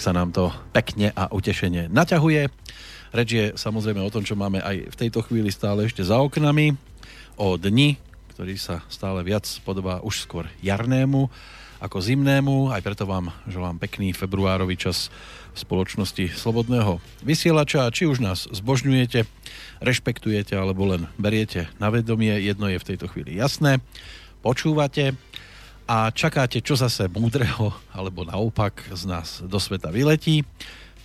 tak sa nám to pekne a utešene naťahuje. Reč je samozrejme o tom, čo máme aj v tejto chvíli stále ešte za oknami, o dni, ktorý sa stále viac podobá už skôr jarnému ako zimnému. Aj preto vám želám pekný februárový čas v spoločnosti Slobodného vysielača. Či už nás zbožňujete, rešpektujete alebo len beriete na vedomie, jedno je v tejto chvíli jasné. Počúvate a čakáte, čo zase múdreho alebo naopak z nás do sveta vyletí.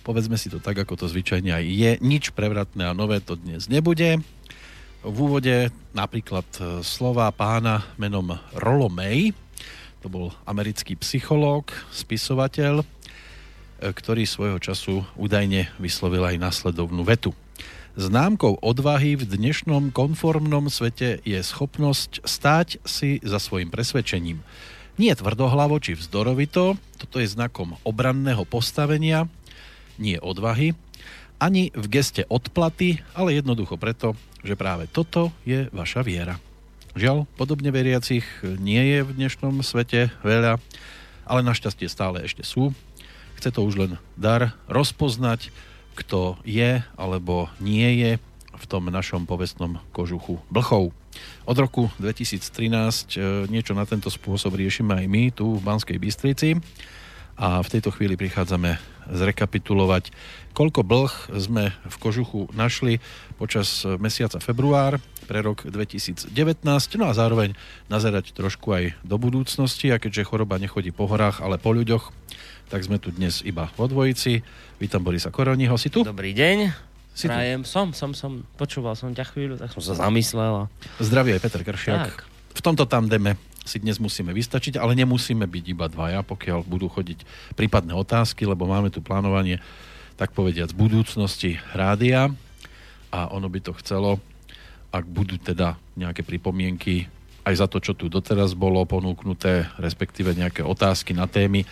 Povedzme si to tak, ako to zvyčajne aj je. Nič prevratné a nové to dnes nebude. V úvode napríklad e, slova pána menom Rollo May, to bol americký psychológ, spisovateľ, e, ktorý svojho času údajne vyslovil aj následovnú vetu. Známkou odvahy v dnešnom konformnom svete je schopnosť stáť si za svojim presvedčením. Nie tvrdohlavo či vzdorovito, toto je znakom obranného postavenia, nie odvahy, ani v geste odplaty, ale jednoducho preto, že práve toto je vaša viera. Žiaľ, podobne veriacich nie je v dnešnom svete veľa, ale našťastie stále ešte sú. Chce to už len dar rozpoznať, kto je alebo nie je v tom našom povestnom kožuchu blchov. Od roku 2013 e, niečo na tento spôsob riešime aj my tu v Banskej Bystrici a v tejto chvíli prichádzame zrekapitulovať, koľko blh sme v kožuchu našli počas mesiaca február pre rok 2019, no a zároveň nazerať trošku aj do budúcnosti a keďže choroba nechodí po horách, ale po ľuďoch, tak sme tu dnes iba vo dvojici. Vítam Borisa Koroniho, si tu? Dobrý deň. Si Prajem, tu? som, som, som, počúval som ťa chvíľu, tak som sa zamyslel. Zdravie, Peter Kršiak. Tak. V tomto tandeme si dnes musíme vystačiť, ale nemusíme byť iba dvaja, pokiaľ budú chodiť prípadné otázky, lebo máme tu plánovanie, tak povediať, z budúcnosti rádia a ono by to chcelo, ak budú teda nejaké pripomienky aj za to, čo tu doteraz bolo ponúknuté, respektíve nejaké otázky na témy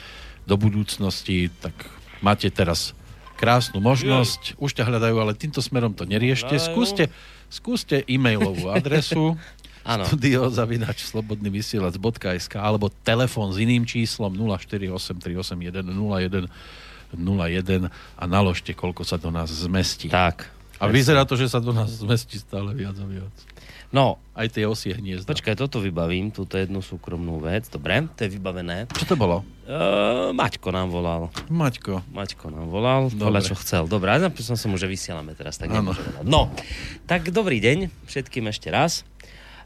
do budúcnosti, tak máte teraz krásnu možnosť. Už ťa hľadajú, ale týmto smerom to neriešte. Skúste, skúste e-mailovú adresu studiozavinač.slobodnyvysielac.sk alebo telefón s iným číslom 0483810101 a naložte, koľko sa do nás zmestí. Tak. A vyzerá to, že sa do nás zmestí stále viac a viac. No. Aj tie osie hniezda. Počkaj, toto vybavím, túto jednu súkromnú vec. Dobre, to je vybavené. Čo to bolo? Uh, Maťko nám volal. Maťko. Maťko nám volal, Dobre. čo chcel. Dobre, napísal som mu, že vysielame teraz, tak No, tak dobrý deň všetkým ešte raz.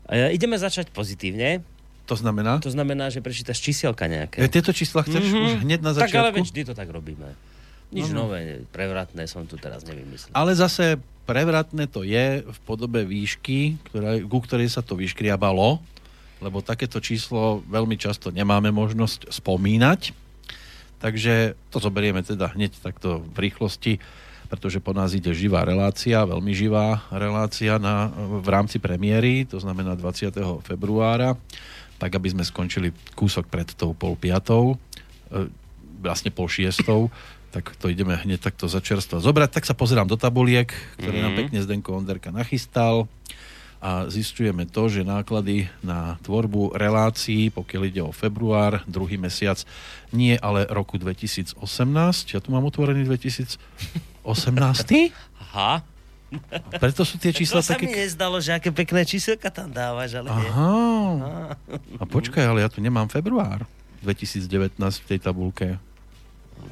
Uh, ideme začať pozitívne. To znamená? To znamená, že prečítaš čísielka nejaké. E, tieto čísla chceš mm-hmm. už hneď na začiatku? Tak ale vždy to tak robíme. Nič no. nové, prevratné som tu teraz nevymyslel. Ale zase prevratné to je v podobe výšky, ktorá, ku ktorej sa to vyškriabalo, lebo takéto číslo veľmi často nemáme možnosť spomínať. Takže to zoberieme teda hneď takto v rýchlosti, pretože po nás ide živá relácia, veľmi živá relácia na, v rámci premiéry, to znamená 20. februára, tak aby sme skončili kúsok pred tou pol piatou, e, vlastne pol šiestou, tak to ideme hneď takto začerstvo zobrať. Tak sa pozerám do tabuliek, ktoré mm-hmm. nám mhm. pekne Zdenko Onderka nachystal a zistujeme to, že náklady na tvorbu relácií, pokiaľ ide o február, druhý mesiac, nie ale roku 2018, ja tu mám otvorený 2018. Aha. Preto sú tie čísla to také... To sa mi nezdalo, že aké pekné číselka tam dávaš, ale Aha. Nie. A počkaj, ale ja tu nemám február 2019 v tej tabulke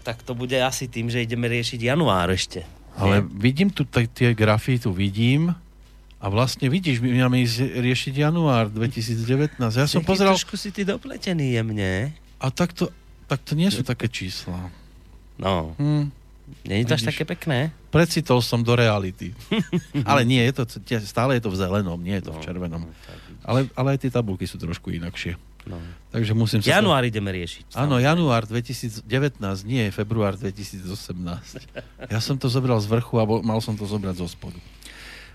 tak to bude asi tým, že ideme riešiť január ešte. Ale nie? vidím tu tie grafy, tu vidím a vlastne vidíš, my máme ísť riešiť január 2019. Ja som Taký pozeral... Trošku si ty dopletený jemne. A takto, takto nie sú také čísla. No. Hm. Nie je to až také pekné? Precitol som do reality. ale nie, je to, stále je to v zelenom, nie je to v no, červenom. No, ale, ale aj tie tabulky sú trošku inakšie. No. Takže musím sa... Január to... ideme riešiť. Áno, január 2019, nie február 2018. Ja som to zobral z vrchu a bol, mal som to zobrať zo spodu.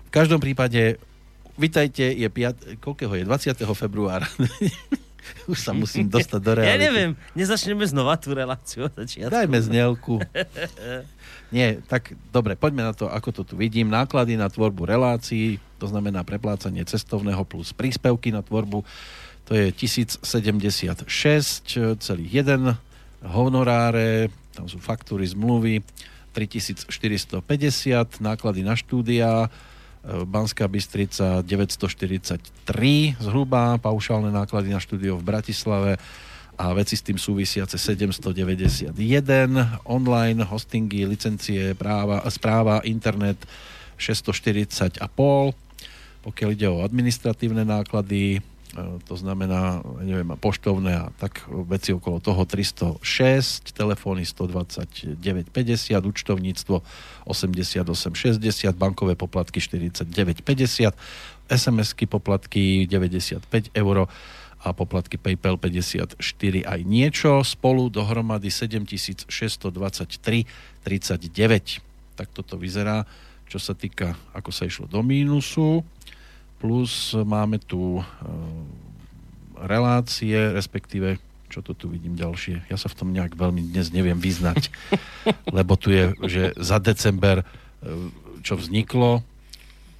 V každom prípade, vitajte, je piat... koľkého je? 20. februára. Už sa musím dostať do reality. Ja neviem, nezačneme znova tú reláciu od začiatku. Dajme znelku. Nie, tak dobre, poďme na to, ako to tu vidím. Náklady na tvorbu relácií, to znamená preplácanie cestovného plus príspevky na tvorbu to je 1076,1 honoráre tam sú faktúry, zmluvy, 3450, náklady na štúdia, e, Banská Bystrica 943 zhruba, paušálne náklady na štúdio v Bratislave a veci s tým súvisiace 791, online hostingy, licencie, práva, správa, internet 640 a pol. Pokiaľ ide o administratívne náklady, to znamená, neviem, poštovné a tak veci okolo toho 306, telefóny 129,50, účtovníctvo 88,60, bankové poplatky 49,50, SMS-ky poplatky 95 eur a poplatky PayPal 54 aj niečo, spolu dohromady 7623,39. Tak toto vyzerá, čo sa týka, ako sa išlo do mínusu, plus máme tu e, relácie, respektíve čo to tu vidím ďalšie. Ja sa v tom nejak veľmi dnes neviem vyznať, lebo tu je, že za december, e, čo vzniklo,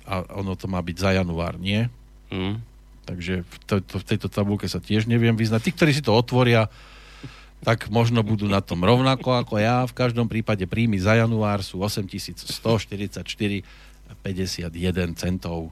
a ono to má byť za január, nie? Mm. Takže v, to, to, v tejto tabulke sa tiež neviem vyznať. Tí, ktorí si to otvoria, tak možno budú na tom rovnako ako ja. V každom prípade príjmy za január sú 8144,51 centov.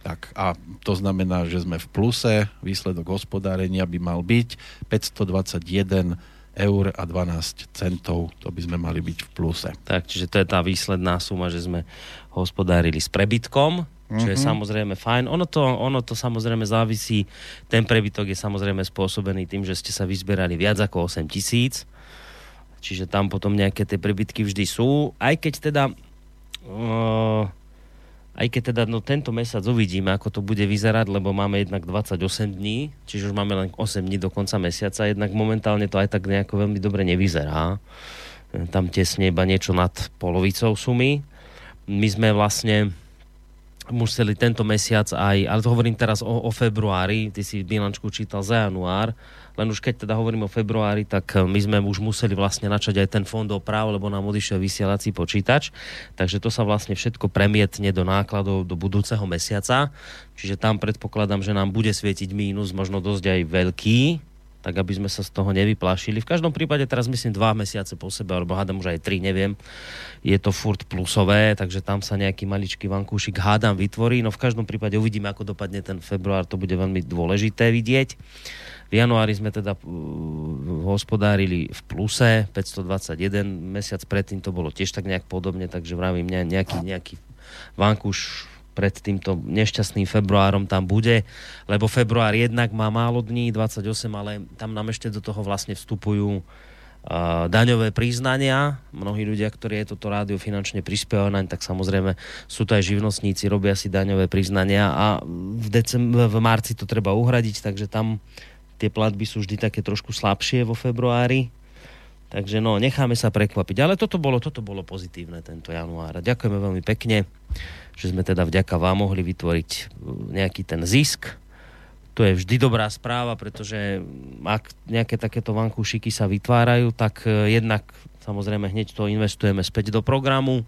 Tak a to znamená, že sme v pluse. Výsledok hospodárenia by mal byť 521 eur a 12 centov. To by sme mali byť v pluse. Tak, čiže to je tá výsledná suma, že sme hospodárili s prebytkom čo je mhm. samozrejme fajn. Ono to, ono to samozrejme závisí, ten prebytok je samozrejme spôsobený tým, že ste sa vyzberali viac ako 8 tisíc, čiže tam potom nejaké tie prebytky vždy sú, aj keď teda uh, aj keď teda no, tento mesiac uvidíme, ako to bude vyzerať, lebo máme jednak 28 dní, čiže už máme len 8 dní do konca mesiaca, jednak momentálne to aj tak nejako veľmi dobre nevyzerá. Tam tesne iba niečo nad polovicou sumy. My sme vlastne museli tento mesiac aj, ale to hovorím teraz o, o februári, ty si bilančku čítal za január, len už keď teda hovorím o februári, tak eh, my sme už museli vlastne načať aj ten fond oprav, lebo nám odišiel vysielací počítač, takže to sa vlastne všetko premietne do nákladov do budúceho mesiaca, čiže tam predpokladám, že nám bude svietiť mínus, možno dosť aj veľký, tak aby sme sa z toho nevyplašili. V každom prípade teraz myslím dva mesiace po sebe, alebo hádam už aj tri, neviem. Je to furt plusové, takže tam sa nejaký maličký vankúšik hádam vytvorí. No v každom prípade uvidíme, ako dopadne ten február, to bude veľmi dôležité vidieť. V januári sme teda uh, hospodárili v pluse 521, mesiac predtým to bolo tiež tak nejak podobne, takže vravím nejaký, nejaký vankúš pred týmto nešťastným februárom tam bude, lebo február jednak má málo dní, 28, ale tam nám ešte do toho vlastne vstupujú uh, daňové priznania. Mnohí ľudia, ktorí je toto rádio finančne prispievajú naň, tak samozrejme sú to aj živnostníci, robia si daňové priznania a v, decem- v marci to treba uhradiť, takže tam tie platby sú vždy také trošku slabšie vo februári. Takže no, necháme sa prekvapiť. Ale toto bolo, toto bolo pozitívne tento január. Ďakujeme veľmi pekne že sme teda vďaka vám mohli vytvoriť uh, nejaký ten zisk. To je vždy dobrá správa, pretože ak nejaké takéto vankúšiky sa vytvárajú, tak uh, jednak samozrejme hneď to investujeme späť do programu,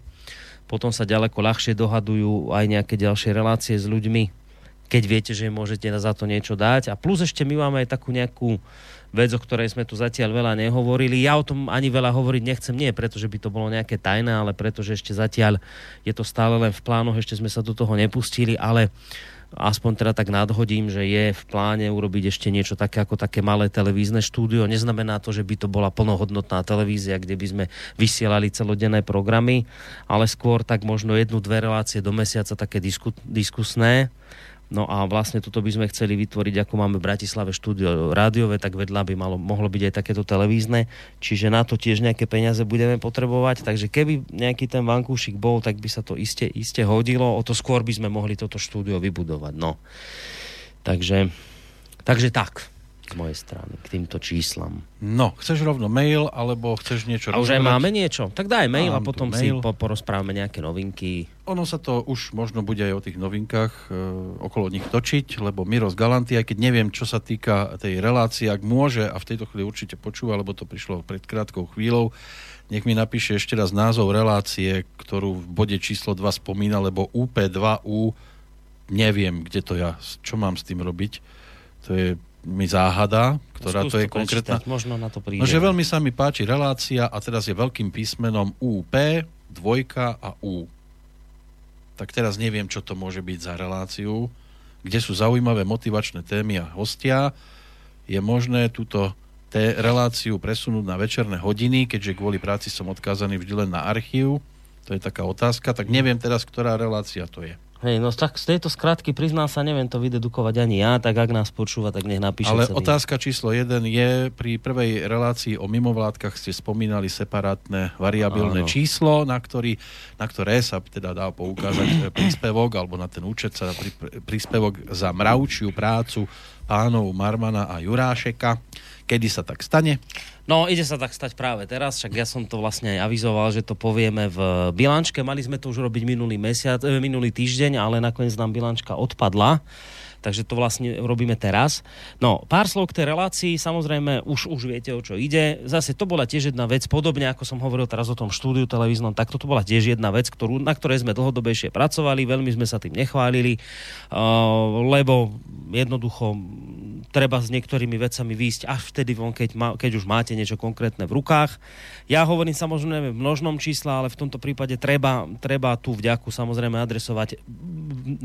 potom sa ďaleko ľahšie dohadujú aj nejaké ďalšie relácie s ľuďmi, keď viete, že môžete za to niečo dať. A plus ešte my máme aj takú nejakú vec, o ktorej sme tu zatiaľ veľa nehovorili. Ja o tom ani veľa hovoriť nechcem, nie preto, že by to bolo nejaké tajné, ale preto, že ešte zatiaľ je to stále len v plánoch, ešte sme sa do toho nepustili, ale aspoň teda tak nadhodím, že je v pláne urobiť ešte niečo také ako také malé televízne štúdio. Neznamená to, že by to bola plnohodnotná televízia, kde by sme vysielali celodenné programy, ale skôr tak možno jednu, dve relácie do mesiaca také disku, diskusné No a vlastne toto by sme chceli vytvoriť, ako máme v Bratislave štúdio rádiové, tak vedľa by malo, mohlo byť aj takéto televízne, čiže na to tiež nejaké peniaze budeme potrebovať, takže keby nejaký ten vankúšik bol, tak by sa to iste, iste hodilo, o to skôr by sme mohli toto štúdio vybudovať, no. Takže, takže tak z mojej strany k týmto číslam. No, chceš rovno mail, alebo chceš niečo A už aj máme niečo? Tak daj mail Mám a potom mail. si po, porozprávame nejaké novinky. Ono sa to už možno bude aj o tých novinkách e, okolo nich točiť, lebo Miro z Galanty, aj keď neviem, čo sa týka tej relácie, ak môže, a v tejto chvíli určite počúva, lebo to prišlo pred krátkou chvíľou, nech mi napíše ešte raz názov relácie, ktorú v bode číslo 2 spomína, lebo UP2U neviem, kde to ja, čo mám s tým robiť. To je mi záhada, ktorá Skús to je konkrétna. prečítať, Možno na to príde. No, že veľmi sa mi páči relácia a teraz je veľkým písmenom UP, dvojka a U. Tak teraz neviem, čo to môže byť za reláciu, kde sú zaujímavé motivačné témy a hostia. Je možné túto té reláciu presunúť na večerné hodiny, keďže kvôli práci som odkázaný vždy len na archív. To je taká otázka, tak neviem teraz, ktorá relácia to je. Hej, no tak z tejto skratky priznám sa, neviem to vydedukovať ani ja, tak ak nás počúva, tak nech napíše Ale celý. otázka číslo 1 je, pri prvej relácii o mimovládkach ste spomínali separátne variabilné Áno. číslo, na, ktorý, na ktoré sa teda dá poukázať e, príspevok, alebo na ten účet sa pri, príspevok za mravčiu prácu pánov Marmana a Jurášeka. Kedy sa tak stane? No, ide sa tak stať práve teraz, však ja som to vlastne aj avizoval, že to povieme v bilančke. Mali sme to už robiť minulý mesiac, e, minulý týždeň, ale nakoniec nám bilančka odpadla. Takže to vlastne robíme teraz. No, pár slov k tej relácii, samozrejme, už, už viete, o čo ide. Zase to bola tiež jedna vec, podobne ako som hovoril teraz o tom štúdiu televíznom, tak toto bola tiež jedna vec, ktorú, na ktorej sme dlhodobejšie pracovali, veľmi sme sa tým nechválili, uh, lebo jednoducho treba s niektorými vecami výjsť až vtedy von, keď, ma, keď už máte niečo konkrétne v rukách. Ja hovorím samozrejme v množnom čísle, ale v tomto prípade treba, treba tú vďaku samozrejme adresovať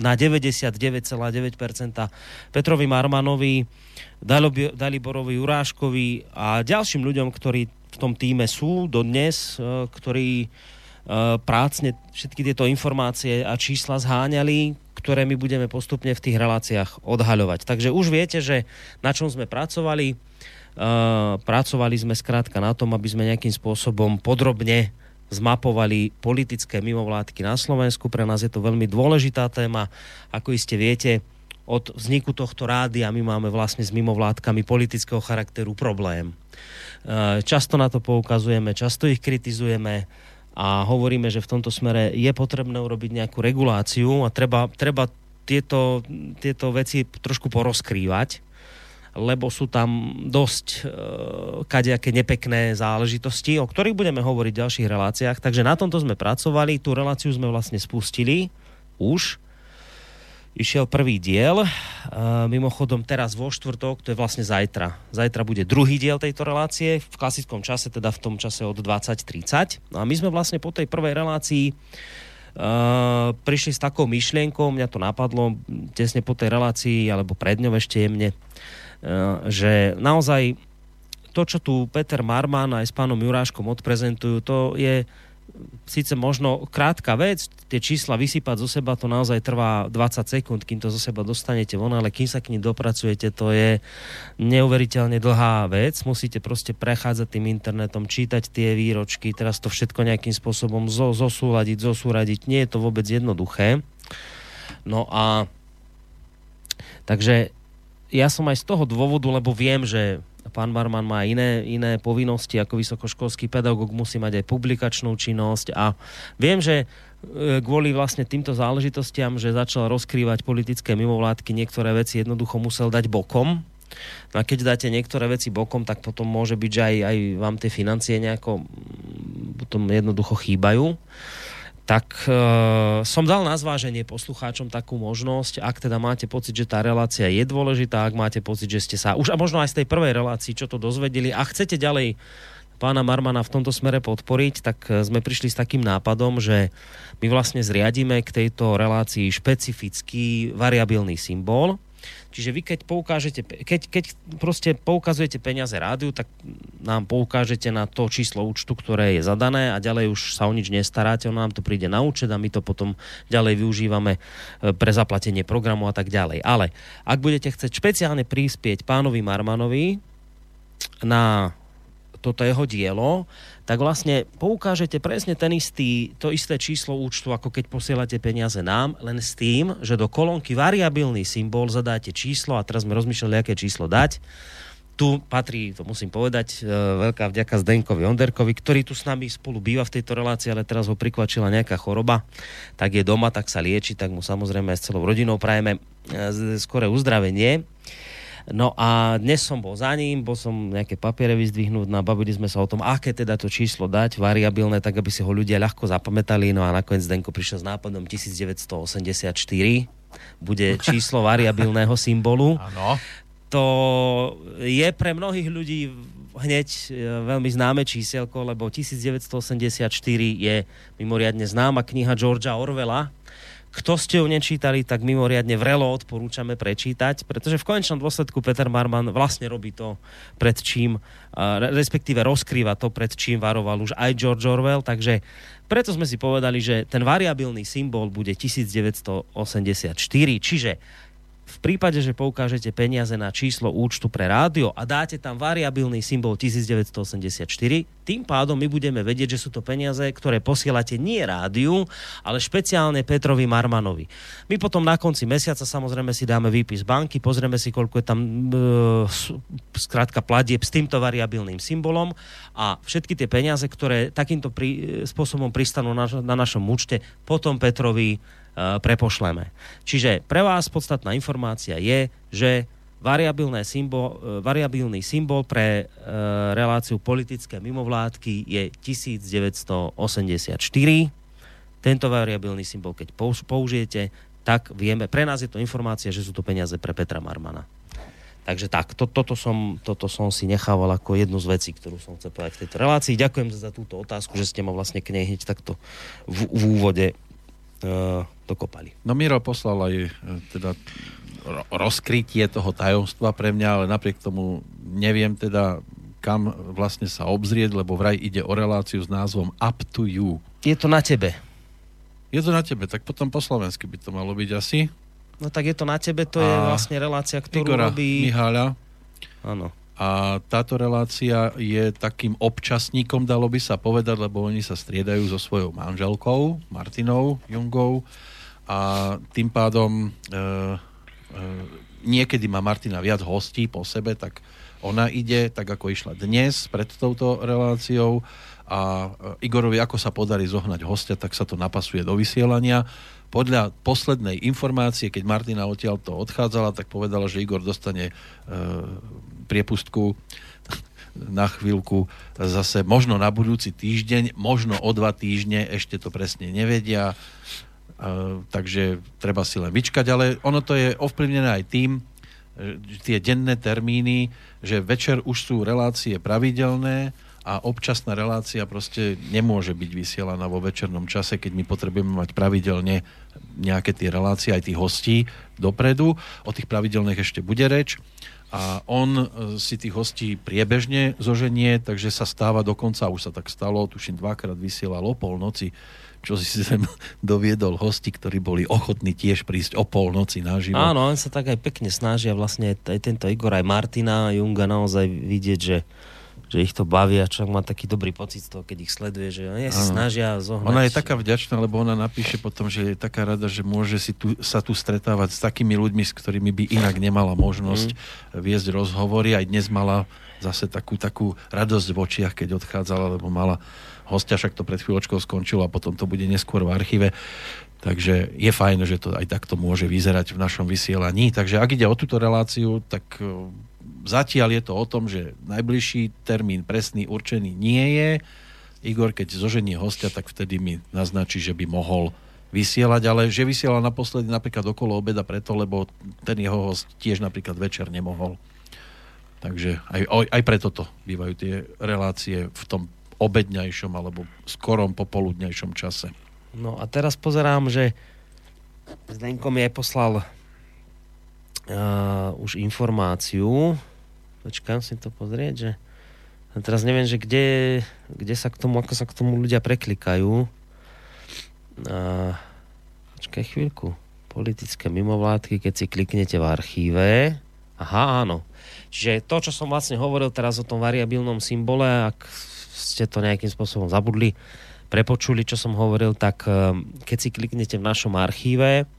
na 99,9% Petrovi Marmanovi, Daliborovi Juráškovi a ďalším ľuďom, ktorí v tom týme sú dodnes, e, ktorí e, prácne všetky tieto informácie a čísla zháňali, ktoré my budeme postupne v tých reláciách odhaľovať. Takže už viete, že na čom sme pracovali. Uh, pracovali sme skrátka na tom, aby sme nejakým spôsobom podrobne zmapovali politické mimovládky na Slovensku. Pre nás je to veľmi dôležitá téma. Ako iste viete, od vzniku tohto rádia my máme vlastne s mimovládkami politického charakteru problém. Uh, často na to poukazujeme, často ich kritizujeme, a hovoríme, že v tomto smere je potrebné urobiť nejakú reguláciu a treba, treba tieto, tieto veci trošku porozkrývať, lebo sú tam dosť e, kadejaké nepekné záležitosti, o ktorých budeme hovoriť v ďalších reláciách. Takže na tomto sme pracovali, tú reláciu sme vlastne spustili už išiel prvý diel. Uh, mimochodom teraz vo štvrtok, to je vlastne zajtra. Zajtra bude druhý diel tejto relácie, v klasickom čase, teda v tom čase od 20.30. No a my sme vlastne po tej prvej relácii uh, prišli s takou myšlienkou, mňa to napadlo tesne po tej relácii, alebo pred ňou ešte jemne, uh, že naozaj to, čo tu Peter Marman aj s pánom Juráškom odprezentujú, to je síce možno krátka vec, tie čísla vysypať zo seba, to naozaj trvá 20 sekúnd, kým to zo seba dostanete von, ale kým sa k ním dopracujete, to je neuveriteľne dlhá vec. Musíte proste prechádzať tým internetom, čítať tie výročky, teraz to všetko nejakým spôsobom zo, zosúľadiť, zosúradiť. Nie je to vôbec jednoduché. No a takže ja som aj z toho dôvodu, lebo viem, že pán Barman má iné, iné povinnosti ako vysokoškolský pedagóg, musí mať aj publikačnú činnosť a viem, že e, kvôli vlastne týmto záležitostiam, že začal rozkrývať politické mimovládky, niektoré veci jednoducho musel dať bokom. No a keď dáte niektoré veci bokom, tak potom môže byť, že aj, aj vám tie financie nejako mm, potom jednoducho chýbajú tak e, som dal na zváženie poslucháčom takú možnosť, ak teda máte pocit, že tá relácia je dôležitá, ak máte pocit, že ste sa už a možno aj z tej prvej relácii, čo to dozvedeli a chcete ďalej pána Marmana v tomto smere podporiť, tak e, sme prišli s takým nápadom, že my vlastne zriadíme k tejto relácii špecifický variabilný symbol, Čiže vy keď poukážete, keď, keď proste poukazujete peniaze rádiu, tak nám poukážete na to číslo účtu, ktoré je zadané a ďalej už sa o nič nestaráte, ono nám to príde na účet a my to potom ďalej využívame e, pre zaplatenie programu a tak ďalej. Ale ak budete chcieť špeciálne prispieť pánovi Marmanovi na toto jeho dielo, tak vlastne poukážete presne ten istý, to isté číslo účtu, ako keď posielate peniaze nám, len s tým, že do kolónky variabilný symbol zadáte číslo a teraz sme rozmýšľali, aké číslo dať. Tu patrí, to musím povedať, e, veľká vďaka Zdenkovi Onderkovi, ktorý tu s nami spolu býva v tejto relácii, ale teraz ho prikvačila nejaká choroba, tak je doma, tak sa lieči, tak mu samozrejme s celou rodinou prajeme e, skore uzdravenie. No a dnes som bol za ním, bol som nejaké papiere vyzdvihnúť, no bavili sme sa o tom, aké teda to číslo dať, variabilné, tak aby si ho ľudia ľahko zapamätali. No a nakoniec Zdenko prišiel s nápadom 1984, bude číslo variabilného symbolu. Áno. to je pre mnohých ľudí hneď e, veľmi známe číselko, lebo 1984 je mimoriadne známa kniha Georgia Orwella, kto ste ju nečítali, tak mimoriadne vrelo odporúčame prečítať, pretože v konečnom dôsledku Peter Marman vlastne robí to, pred čím, respektíve rozkrýva to, pred čím varoval už aj George Orwell, takže preto sme si povedali, že ten variabilný symbol bude 1984, čiže v prípade, že poukážete peniaze na číslo účtu pre rádio a dáte tam variabilný symbol 1984, tým pádom my budeme vedieť, že sú to peniaze, ktoré posielate nie rádiu, ale špeciálne Petrovi Marmanovi. My potom na konci mesiaca samozrejme si dáme výpis banky, pozrieme si, koľko je tam e, skrátka platieb s týmto variabilným symbolom a všetky tie peniaze, ktoré takýmto pri, spôsobom pristanú na, na našom účte, potom Petrovi prepošleme. Čiže pre vás podstatná informácia je, že variabilný symbol, eh, variabilný symbol pre e, reláciu politické mimovládky je 1984. Tento variabilný symbol, keď použijete, tak vieme, pre nás je to informácia, že sú to peniaze pre Petra Marmana. Takže tak, to, toto, som, toto som si nechával ako jednu z vecí, ktorú som chcel povedať v tejto relácii. Ďakujem za túto otázku, že ste ma vlastne k nej hneď takto v, v úvode dokopali. No Miro poslal aj e, teda rozkrytie toho tajomstva pre mňa, ale napriek tomu neviem teda kam vlastne sa obzrieť, lebo vraj ide o reláciu s názvom Up to You. Je to na tebe. Je to na tebe, tak potom po slovensky by to malo byť asi. No tak je to na tebe, to A je vlastne relácia, ktorú Igora robí... Miháľa. Áno. A táto relácia je takým občasníkom, dalo by sa povedať, lebo oni sa striedajú so svojou manželkou, Martinou Jungou. A tým pádom e, e, niekedy má Martina viac hostí po sebe, tak ona ide, tak ako išla dnes pred touto reláciou a e, Igorovi, ako sa podarí zohnať hostia, tak sa to napasuje do vysielania. Podľa poslednej informácie, keď Martina odtiaľ to odchádzala, tak povedala, že Igor dostane e, priepustku na chvíľku zase možno na budúci týždeň, možno o dva týždne, ešte to presne nevedia, uh, takže treba si len vyčkať, ale ono to je ovplyvnené aj tým, tie denné termíny, že večer už sú relácie pravidelné a občasná relácia proste nemôže byť vysielaná vo večernom čase, keď my potrebujeme mať pravidelne nejaké tie relácie, aj tých hostí dopredu. O tých pravidelných ešte bude reč a on e, si tých hostí priebežne zoženie, takže sa stáva dokonca, už sa tak stalo, tuším dvakrát vysielal o polnoci, čo si sem doviedol hosti, ktorí boli ochotní tiež prísť o polnoci naživo. Áno, on sa tak aj pekne snažia vlastne aj tento Igor, aj Martina Junga naozaj vidieť, že že ich to baví a človek má taký dobrý pocit z toho, keď ich sleduje, že oni si snažia zohnať. Ona je taká vďačná, lebo ona napíše potom, že je taká rada, že môže si tu, sa tu stretávať s takými ľuďmi, s ktorými by inak nemala možnosť mm. viesť rozhovory. Aj dnes mala zase takú, takú radosť v očiach, keď odchádzala, lebo mala hostia, však to pred chvíľočkou skončilo a potom to bude neskôr v archíve. Takže je fajn, že to aj takto môže vyzerať v našom vysielaní. Takže ak ide o túto reláciu, tak Zatiaľ je to o tom, že najbližší termín presný určený nie je. Igor, keď zoženie hostia, tak vtedy mi naznačí, že by mohol vysielať, ale že vysiela naposledy napríklad okolo obeda preto, lebo ten jeho host tiež napríklad večer nemohol. Takže aj, aj preto to bývajú tie relácie v tom obedňajšom alebo skorom popoludňajšom čase. No a teraz pozerám, že Zdenko mi aj poslal uh, už informáciu, Počkám si to pozrieť, že a teraz neviem, že kde, kde sa k tomu, ako sa k tomu ľudia preklikajú. A, počkaj chvíľku. Politické mimovládky, keď si kliknete v archíve. Aha, áno. Čiže to, čo som vlastne hovoril teraz o tom variabilnom symbole, ak ste to nejakým spôsobom zabudli, prepočuli, čo som hovoril, tak ehm, keď si kliknete v našom archíve, Eh,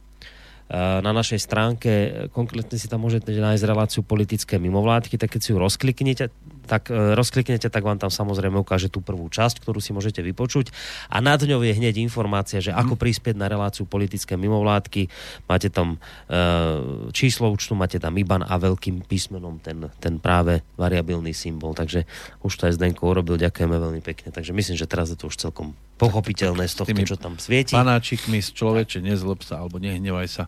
na našej stránke, konkrétne si tam môžete nájsť reláciu politické mimovládky, tak keď si ju rozkliknete, tak uh, rozkliknete, tak vám tam samozrejme ukáže tú prvú časť, ktorú si môžete vypočuť a nad ňou je hneď informácia, že ako mhm. prispieť na reláciu politické mimovládky. Máte tam uh, číslo účtu, máte tam IBAN a veľkým písmenom ten, ten práve variabilný symbol. Takže už to aj Zdenko urobil, ďakujeme veľmi pekne. Takže myslím, že teraz je to už celkom pochopiteľné z toho, čo tam svieti. Panáčikmi z človeče, nezlob sa, alebo nehnevaj sa.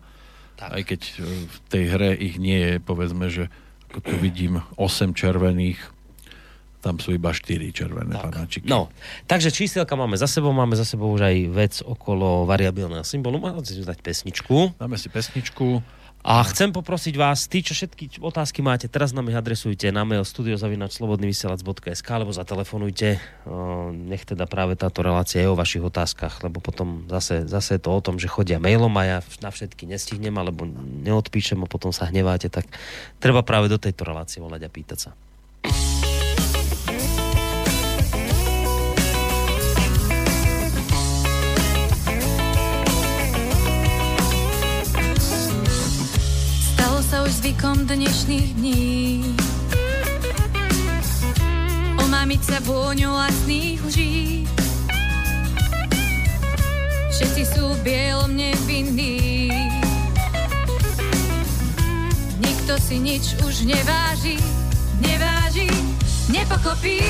Tak. Aj keď v tej hre ich nie je, povedzme, že ako tu vidím 8 červených, tam sú iba 4 červené tak. panáčiky. No, takže číselka máme za sebou, máme za sebou už aj vec okolo variabilného symbolu. Máme si dať pesničku. Dáme si pesničku. A chcem poprosiť vás, tí, čo všetky otázky máte, teraz nám ich adresujte na mail studiozavinačslobodnyvysielac.sk alebo zatelefonujte. Nech teda práve táto relácia je o vašich otázkach, lebo potom zase, zase je to o tom, že chodia mailom a ja na všetky nestihnem alebo neodpíšem a potom sa hneváte, tak treba práve do tejto relácie volať a pýtať sa. Zvykom dnešných dní. Omamiť sa vôňou vlastných lží. Všetci sú bielom nevinní. Nikto si nič už neváži, neváži, nepochopí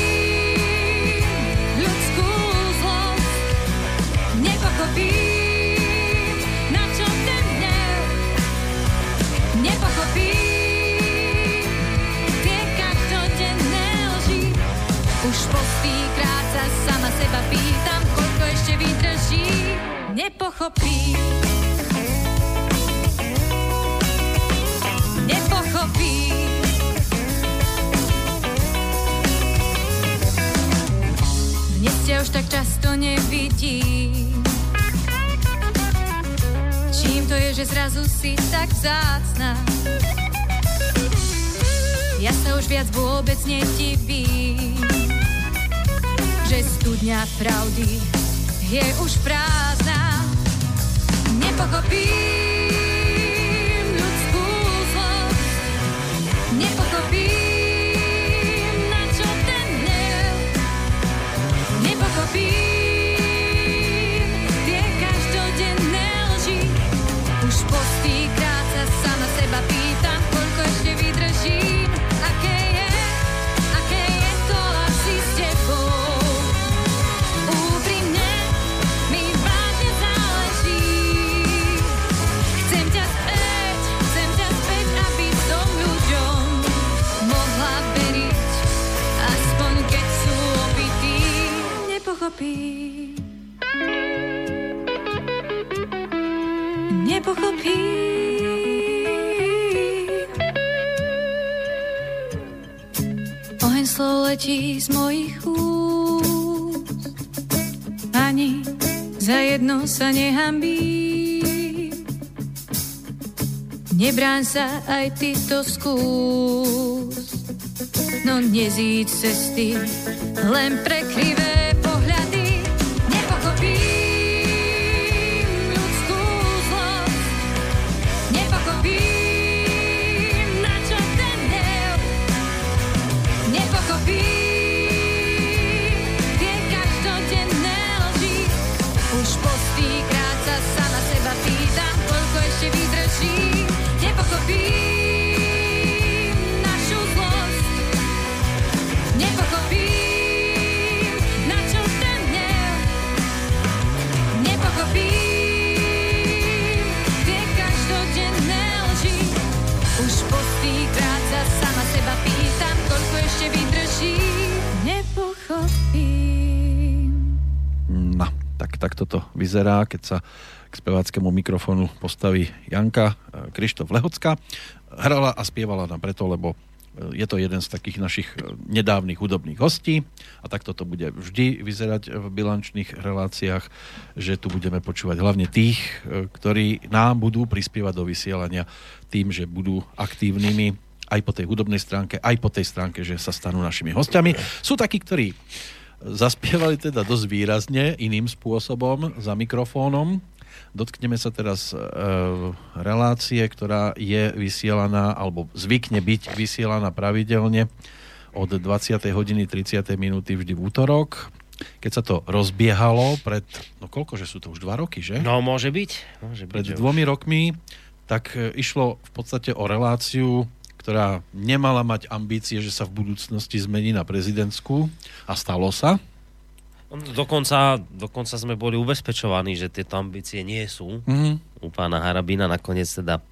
koľko ešte vydrží, nepochopí. Nepochopí. Dnes ťa už tak často nevidí. Čím to je, že zrazu si tak vzácna? Ja sa už viac vôbec nedivím že studňa pravdy je už prázdna. Nepochopím nepochopí. Nepochopí. Oheň slov letí z mojich úst. Ani za jedno sa nehambí. Nebráň sa, aj ty to skús. No nezíď cesty len pre krivé takto to vyzerá, keď sa k speváckému mikrofónu postaví Janka e, Krištof Lehocka. Hrala a spievala nám preto, lebo e, je to jeden z takých našich e, nedávnych hudobných hostí a takto to bude vždy vyzerať v bilančných reláciách, že tu budeme počúvať hlavne tých, ktorí nám budú prispievať do vysielania tým, že budú aktívnymi aj po tej hudobnej stránke, aj po tej stránke, že sa stanú našimi hostiami. Sú takí, ktorí Zaspievali teda dosť výrazne, iným spôsobom, za mikrofónom. Dotkneme sa teraz e, relácie, ktorá je vysielaná, alebo zvykne byť vysielaná pravidelne od 20. hodiny 30. minúty vždy v útorok. Keď sa to rozbiehalo pred, no koľko, že sú to už dva roky, že? No, môže byť. Môže byť pred dvomi rokmi, tak e, išlo v podstate o reláciu ktorá nemala mať ambície, že sa v budúcnosti zmení na prezidentskú a stalo sa. Dokonca, dokonca sme boli ubezpečovaní, že tieto ambície nie sú mm-hmm. u pána Harabína. Nakoniec teda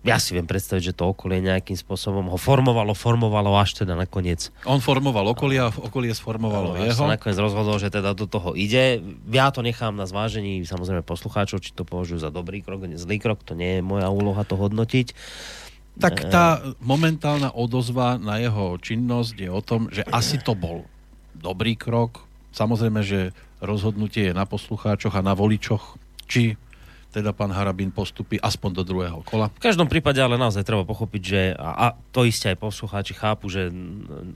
ja si viem predstaviť, že to okolie nejakým spôsobom ho formovalo, formovalo až teda nakoniec. On formoval okolie a okolie sformovalo jeho. sa nakoniec rozhodol, že teda do toho ide. Ja to nechám na zvážení samozrejme poslucháčov, či to považujú za dobrý krok, zlý krok, to nie je moja úloha to hodnotiť. Tak tá momentálna odozva na jeho činnosť je o tom, že asi to bol dobrý krok. Samozrejme, že rozhodnutie je na poslucháčoch a na voličoch, či teda pán Harabín postupí aspoň do druhého kola. V každom prípade ale naozaj treba pochopiť, že a, a to isté aj poslucháči chápu, že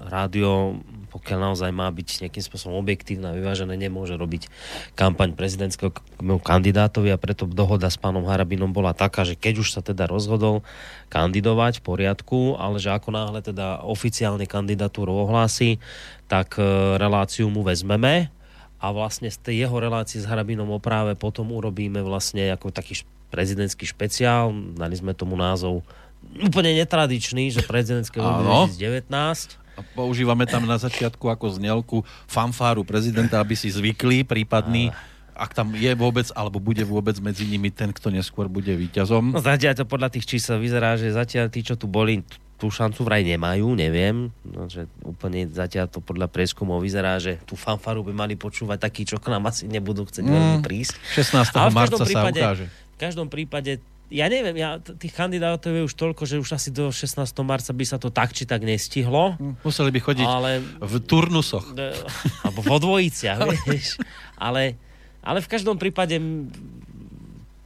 rádio, pokiaľ naozaj má byť nejakým spôsobom objektívne a vyvážené, nemôže robiť kampaň prezidentského kandidátovi a preto dohoda s pánom Harabinom bola taká, že keď už sa teda rozhodol kandidovať v poriadku, ale že ako náhle teda oficiálne kandidatúru ohlási, tak e, reláciu mu vezmeme a vlastne z tej jeho relácie s Harabinom o práve potom urobíme vlastne ako taký prezidentský špeciál, dali sme tomu názov úplne netradičný, že prezidentské 2019. Používame tam na začiatku ako znelku fanfáru prezidenta, aby si zvykli prípadný ak tam je vôbec, alebo bude vôbec medzi nimi ten, kto neskôr bude víťazom. No zatiaľ to podľa tých čísel vyzerá, že zatiaľ tí, čo tu boli, tú šancu vraj nemajú, neviem. No, že úplne zatiaľ to podľa prieskumov vyzerá, že tú fanfaru by mali počúvať takí, čo k nám asi nebudú chcieť mm, prísť. 16. Ale marca prípade, sa ukáže. V každom prípade ja neviem, ja, tých kandidátov je už toľko, že už asi do 16. marca by sa to tak či tak nestihlo. Hm, museli by chodiť ale, v turnusoch. Alebo vo dvojiciach, vieš. Ale, ale v každom prípade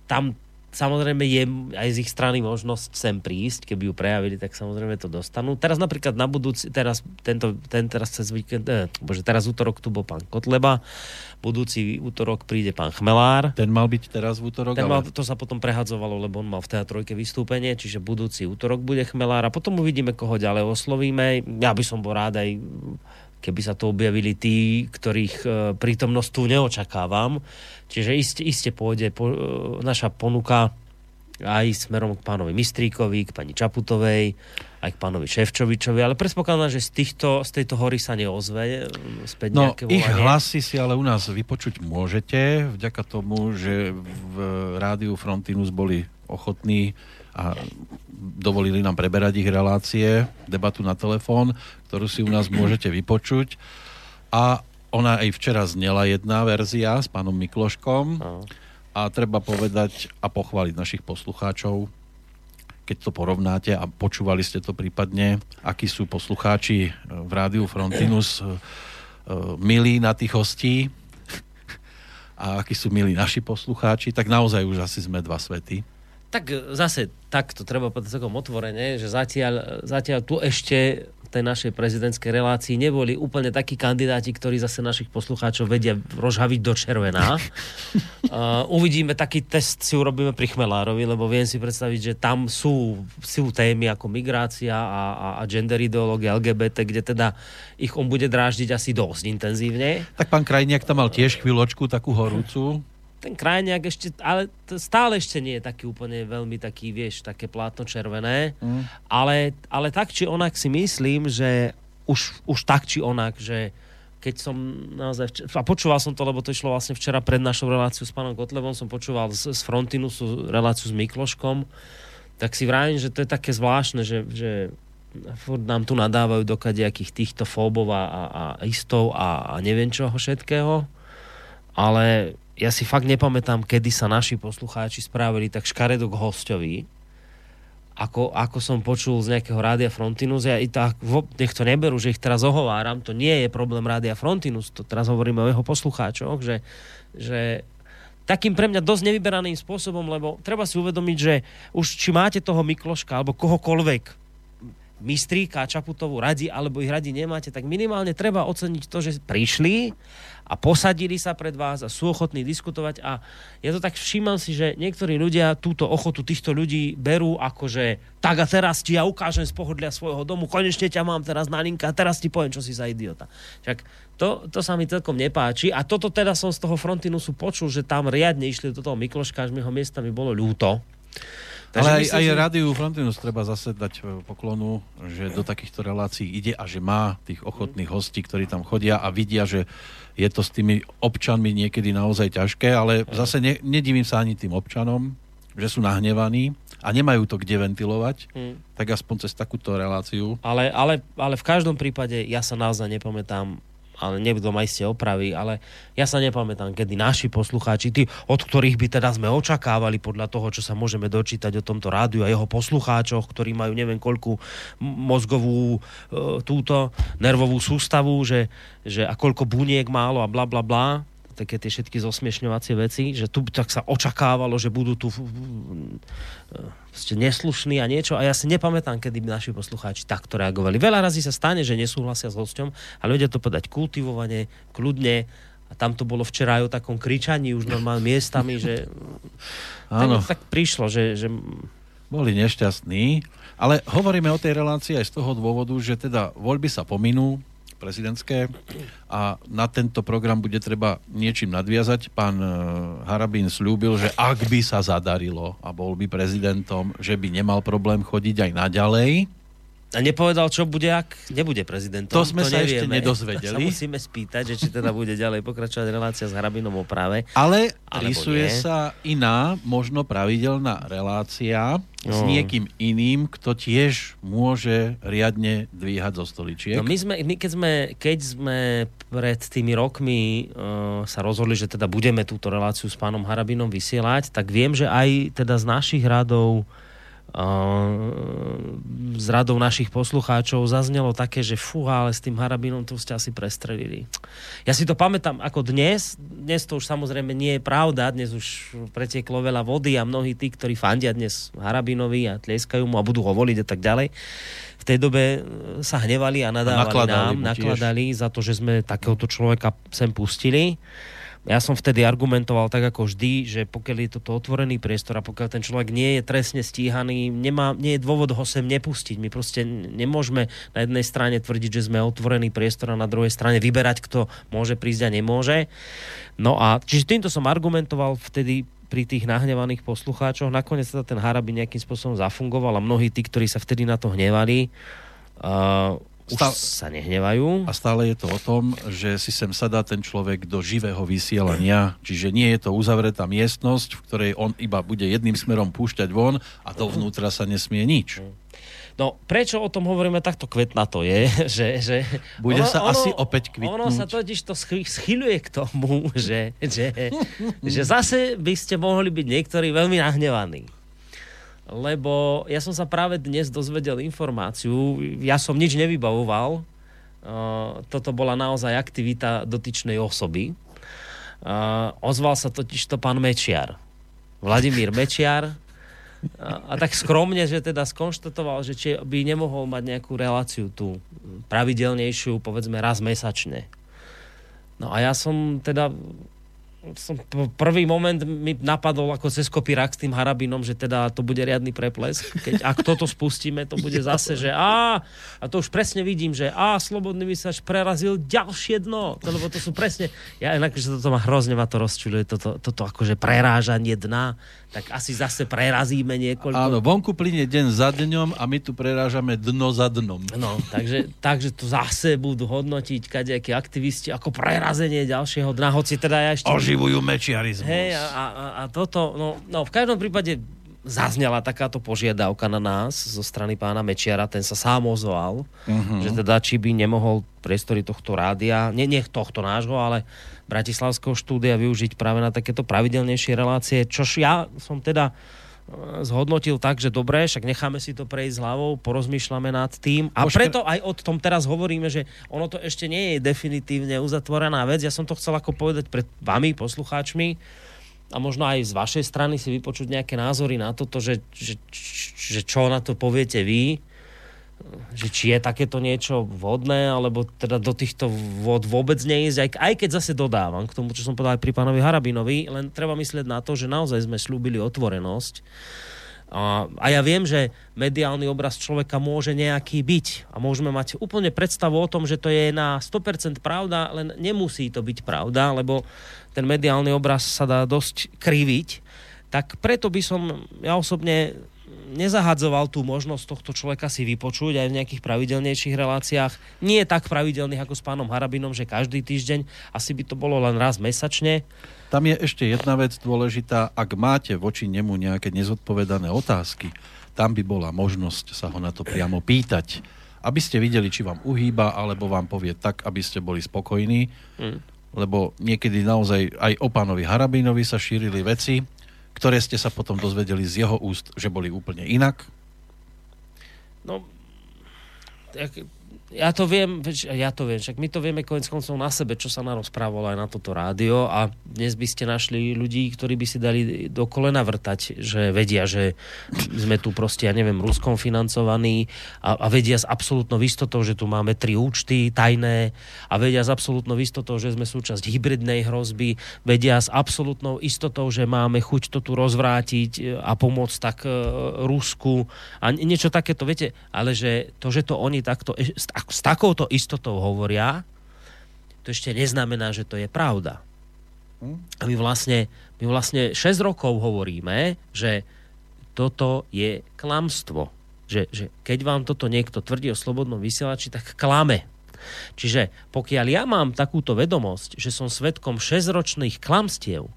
tam samozrejme je aj z ich strany možnosť sem prísť, keby ju prejavili, tak samozrejme to dostanú. Teraz napríklad na budúci, teraz, tento, ten teraz cez víkend, eh, bože, teraz útorok tu bol pán Kotleba, budúci útorok príde pán Chmelár. Ten mal byť teraz v útorok? Ten mal, to sa potom prehadzovalo, lebo on mal v teatrojke vystúpenie, čiže budúci útorok bude Chmelár a potom uvidíme, koho ďalej oslovíme. Ja by som bol rád aj keby sa tu objavili tí, ktorých e, prítomnosť tu neočakávam. Čiže iste, iste pôjde po, e, naša ponuka aj smerom k pánovi Mistríkovi, k pani Čaputovej, aj k pánovi Ševčovičovi, ale predpokladám, že z, týchto, z tejto hory sa neozve e, späť no, nejaké volanie. ich hlasy si ale u nás vypočuť môžete, vďaka tomu, že v rádiu Frontinus boli ochotní a dovolili nám preberať ich relácie, debatu na telefón, ktorú si u nás môžete vypočuť. A ona aj včera znela jedna verzia s pánom Mikloškom a treba povedať a pochváliť našich poslucháčov, keď to porovnáte a počúvali ste to prípadne, akí sú poslucháči v rádiu Frontinus e, e, milí na tých hostí a akí sú milí naši poslucháči, tak naozaj už asi sme dva svety. Tak zase takto treba povedať celkom otvorene, že zatiaľ, zatiaľ tu ešte tej našej prezidentskej relácii neboli úplne takí kandidáti, ktorí zase našich poslucháčov vedia rozhaviť do červená. Uh, uvidíme, taký test si urobíme pri Chmelárovi, lebo viem si predstaviť, že tam sú, sú témy ako migrácia a, a, a gender ideológia LGBT, kde teda ich on bude dráždiť asi dosť intenzívne. Tak pán Krajniak tam mal tiež chvíľočku takú horúcu ten krajniak ešte, ale stále ešte nie je taký úplne veľmi taký, vieš, také plátno červené, mm. ale, ale tak či onak si myslím, že už, už tak či onak, že keď som naozaj, včera, a počúval som to, lebo to išlo vlastne včera pred našou reláciu s pánom Kotlevom, som počúval z, z Frontinusu reláciu s Mikloškom, tak si vrátim, že to je také zvláštne, že, že furt nám tu nadávajú do kadejakých týchto fóbov a, a, a istov a, a neviem čoho všetkého, ale ja si fakt nepamätám, kedy sa naši poslucháči správili tak škaredo k hostovi, ako, ako som počul z nejakého Rádia Frontinus. Ja i tak, nech to neberú, že ich teraz ohováram, to nie je problém Rádia Frontinus, to teraz hovoríme o jeho poslucháčoch, že, že takým pre mňa dosť nevyberaným spôsobom, lebo treba si uvedomiť, že už či máte toho Mikloška alebo kohokoľvek Mistríka, Čaputovú radi, alebo ich radi nemáte, tak minimálne treba oceniť to, že prišli a posadili sa pred vás a sú ochotní diskutovať a ja to tak všímam si, že niektorí ľudia túto ochotu týchto ľudí berú ako, že tak a teraz ti ja ukážem z pohodlia svojho domu, konečne ťa mám teraz na linka a teraz ti poviem, čo si za idiota. Však to, to sa mi celkom nepáči a toto teda som z toho Frontinusu počul, že tam riadne išli do toho Mikloška, až mi ho miesta mi bolo ľúto. Takže Ale aj, myslím, aj že... rádiu Frontinus treba zase dať e, poklonu, že do takýchto relácií ide a že má tých ochotných hostí, ktorí tam chodia a vidia, že je to s tými občanmi niekedy naozaj ťažké, ale zase ne, nedivím sa ani tým občanom, že sú nahnevaní, a nemajú to kde ventilovať, Hmm. tak aspoň cez takúto reláciu. Ale, ale, ale v každom prípade ja sa naozaj nepamätám ale nebudú ma iste opravy, ale ja sa nepamätám, kedy naši poslucháči, tí, od ktorých by teda sme očakávali podľa toho, čo sa môžeme dočítať o tomto rádiu a jeho poslucháčoch, ktorí majú neviem koľku mozgovú e, túto nervovú sústavu, že, že a koľko buniek málo a bla bla bla, také tie všetky zosmiešňovacie veci, že tu tak sa očakávalo, že budú tu ste neslušní a niečo a ja si nepamätám, kedy by naši poslucháči takto reagovali. Veľa razy sa stane, že nesúhlasia s hosťom a ľudia to podať kultivovane, kľudne a tam to bolo včera aj o takom kričaní už normálne miestami, že Áno. tak, tak prišlo, že, že Boli nešťastní, ale hovoríme o tej relácii aj z toho dôvodu, že teda voľby sa pominú, prezidentské a na tento program bude treba niečím nadviazať. Pán e, Harabín slúbil, že ak by sa zadarilo a bol by prezidentom, že by nemal problém chodiť aj naďalej. A nepovedal, čo bude, ak nebude prezidentom. To sme sa ešte nevieme. nedozvedeli. To sa musíme spýtať, že či teda bude ďalej pokračovať relácia s Hrabinom o práve. Ale rysuje nie. sa iná, možno pravidelná relácia s No. niekým iným, kto tiež môže riadne dvíhať zo stoličiek. No my, sme, my keď, sme, keď sme pred tými rokmi uh, sa rozhodli, že teda budeme túto reláciu s pánom Harabinom vysielať, tak viem, že aj teda z našich radov z radov našich poslucháčov zaznelo také, že fú, ale s tým Harabinom to ste asi prestrelili. Ja si to pamätám ako dnes, dnes to už samozrejme nie je pravda, dnes už pretieklo veľa vody a mnohí tí, ktorí fandia dnes Harabinovi a tlieskajú mu a budú ho voliť a tak ďalej, v tej dobe e, sa hnevali a nadávali nakladali nám, nakladali za to, že sme takéhoto človeka sem pustili. Ja som vtedy argumentoval tak ako vždy, že pokiaľ je toto otvorený priestor a pokiaľ ten človek nie je trestne stíhaný, nemá, nie je dôvod ho sem nepustiť. My proste nemôžeme na jednej strane tvrdiť, že sme otvorený priestor a na druhej strane vyberať, kto môže prísť a nemôže. No a čiže týmto som argumentoval vtedy pri tých nahnevaných poslucháčoch. Nakoniec teda ten Harabi nejakým spôsobom zafungoval a mnohí tí, ktorí sa vtedy na to hnevali, uh, už Stav- sa nehnevajú. A stále je to o tom, že si sem sadá ten človek do živého vysielania, čiže nie je to uzavretá miestnosť, v ktorej on iba bude jedným smerom púšťať von a dovnútra sa nesmie nič. No, prečo o tom hovoríme takto kvetna to je, že... že Bude sa asi opäť Ono sa kvitnúť. totiž to schy- schyluje k tomu, že, že, že zase by ste mohli byť niektorí veľmi nahnevaní. Lebo ja som sa práve dnes dozvedel informáciu, ja som nič nevybavoval, Uh, toto bola naozaj aktivita dotyčnej osoby. Uh, ozval sa totiž to pán Mečiar. Vladimír Mečiar, a, a tak skromne, že teda skonštatoval, že či by nemohol mať nejakú reláciu tú pravidelnejšiu, povedzme raz mesačne. No a ja som teda som prvý moment mi napadol ako cez kopírak s tým Harabinom, že teda to bude riadny preplesk. Keď, ak toto spustíme, to bude zase, že a, a to už presne vidím, že a, slobodný vysač prerazil ďalšie dno. To, lebo to sú presne, ja inak, že toto ma hrozne ma to rozčuluje, toto, toto akože prerážanie dna, tak asi zase prerazíme niekoľko. Áno, vonku plyne deň za dňom a my tu prerážame dno za dnom. No, takže, takže to zase budú hodnotiť kadejakí aktivisti ako prerazenie ďalšieho dna, hoci teda ja ešte... Oživujú mečiarizmus. Hej, a, a, a toto, no, no v každom prípade zaznela takáto požiadavka na nás zo strany pána Mečiara, ten sa sám ozval, uh-huh. že teda či by nemohol priestory tohto rádia, nie, nie tohto nášho, ale Bratislavského štúdia využiť práve na takéto pravidelnejšie relácie, čož ja som teda zhodnotil tak, že dobre, však necháme si to prejsť hlavou, porozmýšľame nad tým. A preto aj o tom teraz hovoríme, že ono to ešte nie je definitívne uzatvorená vec. Ja som to chcel ako povedať pred vami, poslucháčmi, a možno aj z vašej strany si vypočuť nejaké názory na toto, že, že, že čo na to poviete vy, že či je takéto niečo vhodné, alebo teda do týchto vod vôbec neísť, aj, aj keď zase dodávam k tomu, čo som povedal aj pri pánovi Harabinovi, len treba myslieť na to, že naozaj sme slúbili otvorenosť. A, a ja viem, že mediálny obraz človeka môže nejaký byť a môžeme mať úplne predstavu o tom, že to je na 100% pravda, len nemusí to byť pravda, lebo ten mediálny obraz sa dá dosť kriviť. Tak preto by som ja osobne nezahadzoval tú možnosť tohto človeka si vypočuť aj v nejakých pravidelnejších reláciách. Nie tak pravidelných ako s pánom Harabinom, že každý týždeň, asi by to bolo len raz mesačne. Tam je ešte jedna vec dôležitá. Ak máte voči nemu nejaké nezodpovedané otázky, tam by bola možnosť sa ho na to priamo pýtať. Aby ste videli, či vám uhýba, alebo vám povie tak, aby ste boli spokojní. Mm. Lebo niekedy naozaj aj o pánovi Harabínovi sa šírili veci, ktoré ste sa potom dozvedeli z jeho úst, že boli úplne inak. No, ja to viem, ja to viem, však my to vieme konec koncov na sebe, čo sa narozprávalo aj na toto rádio a dnes by ste našli ľudí, ktorí by si dali do kolena vrtať, že vedia, že sme tu proste, ja neviem, Ruskom financovaní a, a vedia s absolútnou istotou, že tu máme tri účty tajné a vedia s absolútnou istotou, že sme súčasť hybridnej hrozby, vedia s absolútnou istotou, že máme chuť to tu rozvrátiť a pomôcť tak uh, Rusku a niečo takéto, viete, ale že to, že to oni takto e, ak s takouto istotou hovoria, to ešte neznamená, že to je pravda. Hm? A my vlastne, my vlastne 6 rokov hovoríme, že toto je klamstvo. Že, že keď vám toto niekto tvrdí o slobodnom vysielači, tak klame. Čiže pokiaľ ja mám takúto vedomosť, že som svetkom 6-ročných klamstiev,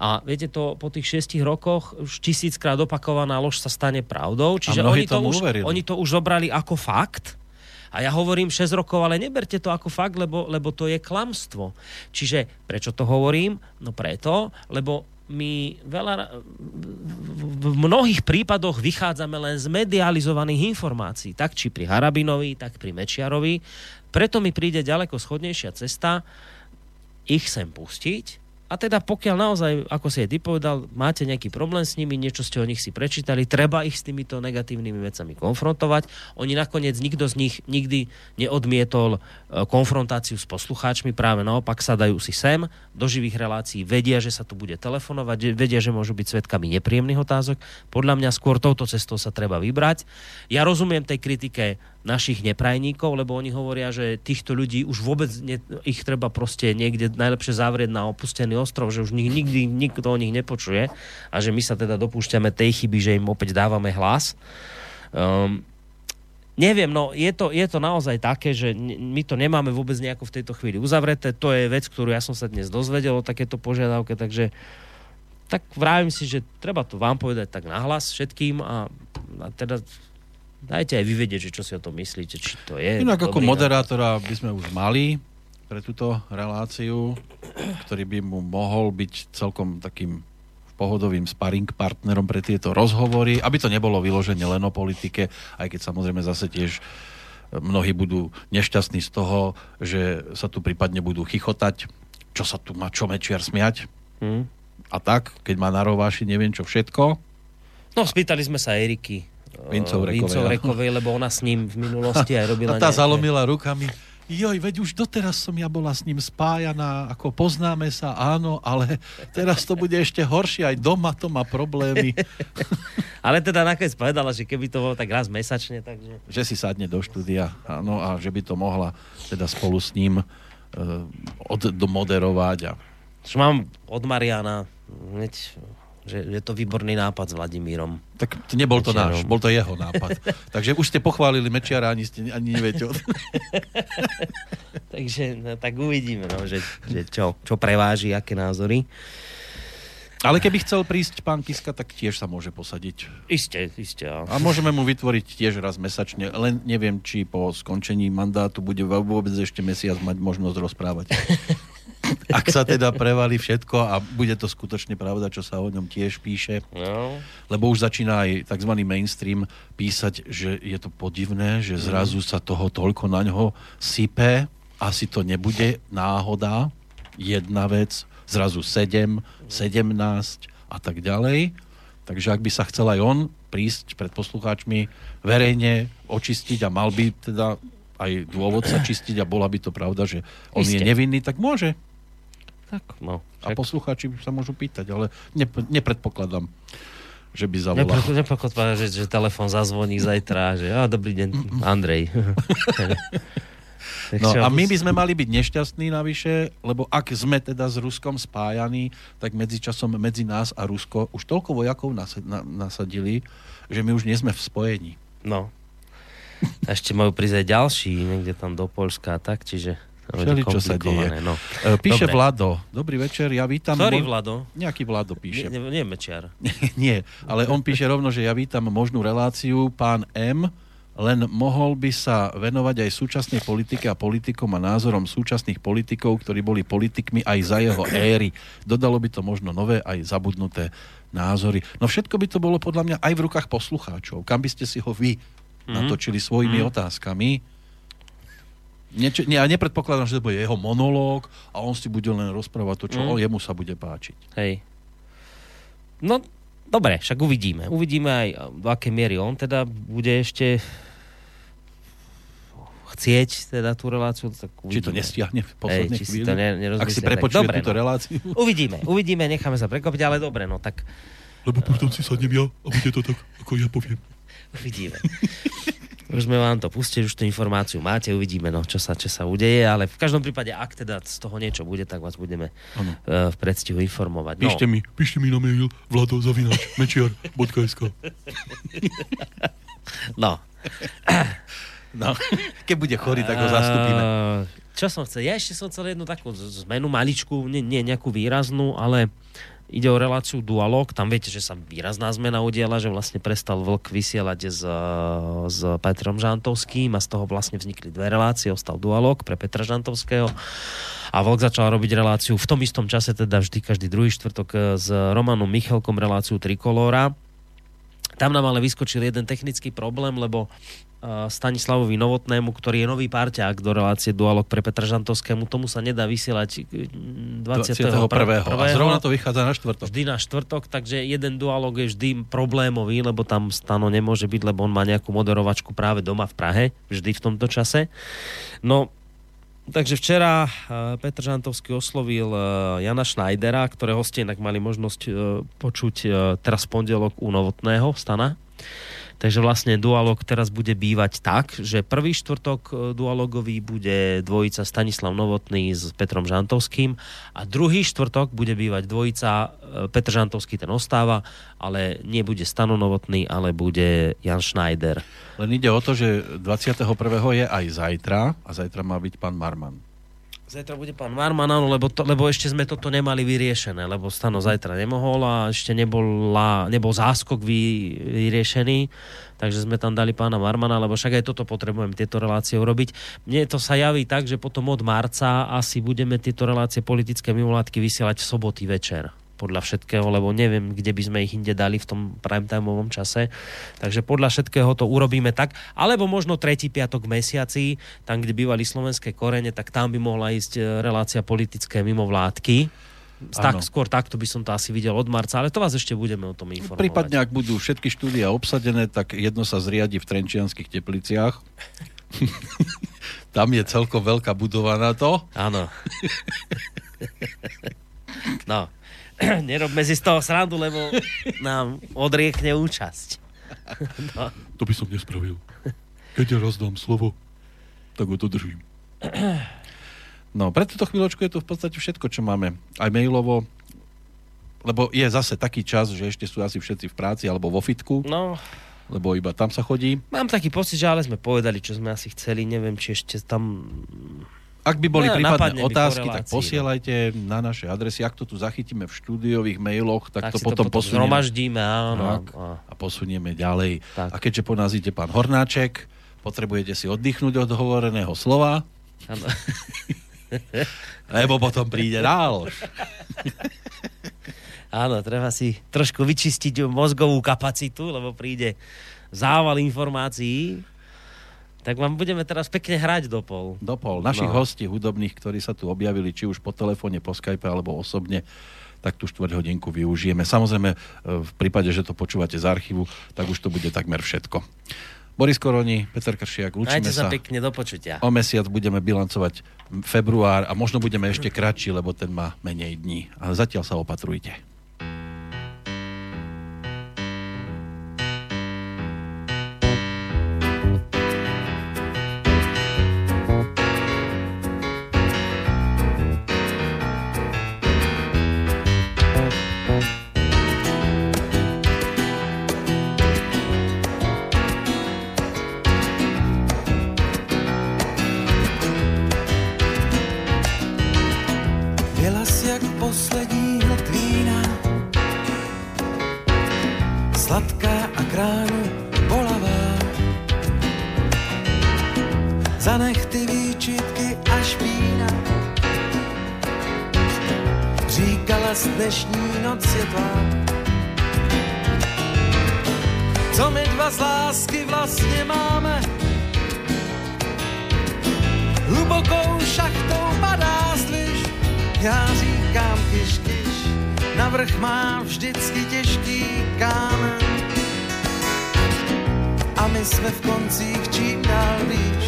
a viete to, po tých 6 rokoch už tisíckrát opakovaná lož sa stane pravdou. Čiže oni to, už, oni to už zobrali ako fakt a ja hovorím 6 rokov, ale neberte to ako fakt, lebo, lebo to je klamstvo. Čiže prečo to hovorím? No preto, lebo my veľa, v mnohých prípadoch vychádzame len z medializovaných informácií, tak či pri Harabinovi, tak pri Mečiarovi. Preto mi príde ďaleko schodnejšia cesta ich sem pustiť a teda pokiaľ naozaj, ako si aj povedal, máte nejaký problém s nimi, niečo ste o nich si prečítali, treba ich s týmito negatívnymi vecami konfrontovať. Oni nakoniec, nikto z nich nikdy neodmietol e, konfrontáciu s poslucháčmi, práve naopak sa dajú si sem do živých relácií, vedia, že sa tu bude telefonovať, vedia, že môžu byť svetkami nepríjemných otázok. Podľa mňa skôr touto cestou sa treba vybrať. Ja rozumiem tej kritike našich neprajníkov, lebo oni hovoria, že týchto ľudí už vôbec ne, ich treba proste niekde najlepšie zavrieť na opustený ostrov, že už nikdy nikto o nich nepočuje a že my sa teda dopúšťame tej chyby, že im opäť dávame hlas. Um, neviem, no je to, je to naozaj také, že my to nemáme vôbec nejako v tejto chvíli uzavreté. To je vec, ktorú ja som sa dnes dozvedel o takéto požiadavke, takže tak vravím si, že treba to vám povedať tak nahlas všetkým a, a teda dajte aj vy vedieť, že čo si o tom myslíte, či to je. Inak ako moderátora by sme už mali pre túto reláciu, ktorý by mu mohol byť celkom takým pohodovým sparring partnerom pre tieto rozhovory, aby to nebolo vyložené len o politike, aj keď samozrejme zase tiež mnohí budú nešťastní z toho, že sa tu prípadne budú chichotať, čo sa tu má čo Mečiar smiať. Hmm. A tak, keď má na rováši neviem čo všetko. No, spýtali sme sa Eriky Vincov Rekovej, lebo ona s ním v minulosti aj robila... A tá nejaké... zalomila rukami. Joj, veď už doteraz som ja bola s ním spájaná, ako poznáme sa, áno, ale teraz to bude ešte horšie, aj doma to má problémy. ale teda nakoniec povedala, že keby to bolo tak raz mesačne, takže... Že si sadne do štúdia, áno, a že by to mohla teda spolu s ním uh, od, domoderovať. A... Čo mám od Mariana, hneď že je to výborný nápad s Vladimírom. Tak nebol to Mečiarom. náš, bol to jeho nápad. Takže už ste pochválili Mečiara, ani, ste, ani neviete. Od... Takže no, tak uvidíme, no, že, že čo, čo preváži, aké názory. Ale keby chcel prísť pán Kiska, tak tiež sa môže posadiť. Isté, isté. A môžeme mu vytvoriť tiež raz mesačne, len neviem, či po skončení mandátu bude vôbec ešte mesiac mať možnosť rozprávať. Ak sa teda prevalí všetko a bude to skutočne pravda, čo sa o ňom tiež píše. No. Lebo už začína aj tzv. mainstream písať, že je to podivné, že zrazu sa toho toľko na ňo sype. Asi to nebude náhoda. Jedna vec, zrazu 7, 17 a tak ďalej. Takže ak by sa chcel aj on prísť pred poslucháčmi verejne očistiť a mal by teda aj dôvod sa čistiť a bola by to pravda, že on Isté. je nevinný, tak môže. Tak, no. Však... A poslucháči sa môžu pýtať, ale ne, nepredpokladám, že by zavolal. Nepre, nepredpokladám, že, že telefon zazvoní zajtra, že a, dobrý deň, Andrej. no a my by sme mali byť nešťastní navyše, lebo ak sme teda s Ruskom spájaní, tak medzičasom medzi nás a Rusko už toľko vojakov nasadili, že my už nie sme v spojení. No. A ešte majú prísť aj ďalší, niekde tam do Polska a tak, čiže Všeli, čo sa deje. No. E, Píše Dobre. Vlado. Dobrý večer, ja vítam... Ktorý mo- Vlado? Nejaký Vlado píše. nie, nie Mečiar. Nie, ale on píše rovno, že ja vítam možnú reláciu. Pán M. len mohol by sa venovať aj súčasnej politike a politikom a názorom súčasných politikov, ktorí boli politikmi aj za jeho éry. Dodalo by to možno nové aj zabudnuté názory. No všetko by to bolo podľa mňa aj v rukách poslucháčov. Kam by ste si ho vy natočili svojimi otázkami? Niečo, nie, ja nepredpokladám, že to bude jeho monológ a on si bude len rozprávať to, čo Mm. on, jemu sa bude páčiť. Hej. No, dobre, však uvidíme. Uvidíme aj, do akej miery on teda bude ešte chcieť teda tú reláciu. Tak Či to uvidíme. nestiahne v Hej, poslednej či si chvíli? to ne, Ak si prepočuje dobre, túto no. reláciu. Uvidíme, uvidíme, necháme sa prekopiť, ale dobre, no tak Lebo potom si sadnem ja a bude to tak, ako ja poviem. Uvidíme. Už sme vám to pustili, už tú informáciu máte, uvidíme, no, čo sa, čo sa udeje, ale v každom prípade, ak teda z toho niečo bude, tak vás budeme uh, v predstihu informovať. Píšte no, mi, píšte mi na mail vlado zavinač mečiar.sk no. No, keď bude chorý, tak ho zastupíme. Uh, čo som chcel? Ja ešte som chcel jednu takú zmenu maličku, nie, nie nejakú výraznú, ale ide o reláciu Dualog. Tam viete, že sa výrazná zmena udiala, že vlastne prestal Vlk vysielať s, s Petrom Žantovským a z toho vlastne vznikli dve relácie. Ostal Dualog pre Petra Žantovského a Vlk začal robiť reláciu v tom istom čase, teda vždy každý druhý štvrtok eh, s Romanom Michalkom reláciu Trikolóra. Tam nám ale vyskočil jeden technický problém, lebo Stanislavovi Novotnému, ktorý je nový parťák do relácie Dualog pre Petra Žantovskému, tomu sa nedá vysielať mm, 21. 21. A zrovna to vychádza na štvrtok. Vždy na štvrtok, takže jeden dualog je vždy problémový, lebo tam Stano nemôže byť, lebo on má nejakú moderovačku práve doma v Prahe, vždy v tomto čase. No, takže včera eh, Petr Žantovský oslovil eh, Jana Schneidera, ktorého ste inak mali možnosť eh, počuť eh, teraz v pondelok u Novotného Stana. Takže vlastne dualog teraz bude bývať tak, že prvý štvrtok e, dualogový bude dvojica Stanislav Novotný s Petrom Žantovským a druhý štvrtok bude bývať dvojica e, Petr Žantovský ten ostáva, ale nebude Stano Novotný, ale bude Jan Schneider. Len ide o to, že 21. je aj zajtra a zajtra má byť pán Marman. Zajtra bude pán Marman, áno, lebo, to, lebo ešte sme toto nemali vyriešené, lebo Stano zajtra nemohol a ešte nebola, nebol záskok vy, vyriešený, takže sme tam dali pána Marmana, lebo však aj toto potrebujem tieto relácie urobiť. Mne to sa javí tak, že potom od marca asi budeme tieto relácie politické mimovládky vysielať v soboty večer podľa všetkého, lebo neviem, kde by sme ich inde dali v tom primetimeovom čase. Takže podľa všetkého to urobíme tak. Alebo možno tretí piatok v mesiaci, tam, kde bývali slovenské korene, tak tam by mohla ísť e, relácia politické mimovládky. Áno. Tak, skôr takto by som to asi videl od marca, ale to vás ešte budeme o tom informovať. Prípadne, ak budú všetky štúdia obsadené, tak jedno sa zriadi v Trenčianských tepliciach. Tam je celkom veľká budova na to. Áno. no. Nerobme si z toho srandu, lebo nám odriekne účasť. To by som nespravil. Keď ja raz dám slovo, tak ho dodržím. No, pre túto chvíľočku je to v podstate všetko, čo máme. Aj mailovo, lebo je zase taký čas, že ešte sú asi všetci v práci alebo vo fitku, No, lebo iba tam sa chodí. Mám taký pocit, že ale sme povedali, čo sme asi chceli. Neviem, či ešte tam... Ak by boli No, prípadné otázky, tak no. posielajte na naše adresy. Ak to tu zachytíme v štúdiových mailoch, tak, Tak, to potom, to potom posunieme zhromaždíme, áno. Tak. A, a posunieme ďalej. Tak. A keďže po nás ide pán Hornáček, potrebujete si oddychnúť od hovoreného slova, áno. lebo potom príde nálož. áno, treba si trošku vyčistiť mozgovú kapacitu, lebo príde zával informácií. Tak vám budeme teraz pekne hrať do pol. Dopol našich No. hostí hudobných, ktorí sa tu objavili, či už po telefóne, po Skype alebo osobne, tak tú štvrť hodinku využijeme. Samozrejme, e, v prípade, že to počúvate z archívu, tak už to bude takmer všetko. Boris Koroni, Peter Kršiak, lúčime Majte sa pekne, do počutia. O mesiac budeme bilancovať február a možno budeme ešte kratší, lebo ten má menej dní. Ale zatiaľ sa opatrujte. Kámen. A my jsme v koncích čím dál blíž.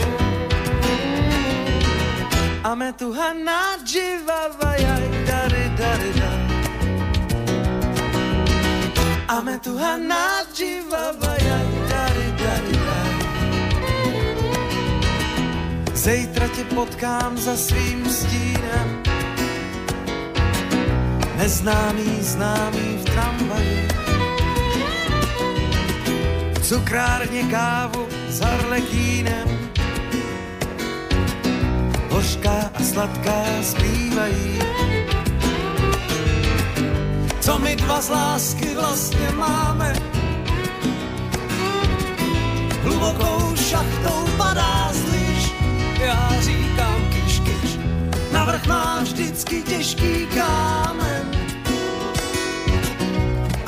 A me tu hana vajaj, dary, dary, dary. A me tu hana vajaj, dary, dary, dary. Zejtra tě potkám za svým stínem Neznámý známý v tramvaji V cukrárně kávu s harlekínem Hořká a sladká zpívají. Co my dva z lásky vlastně máme? Hlubokou šachtou padá zlíž Já říkám kyš, kyš Navrch má vždycky těžký kámen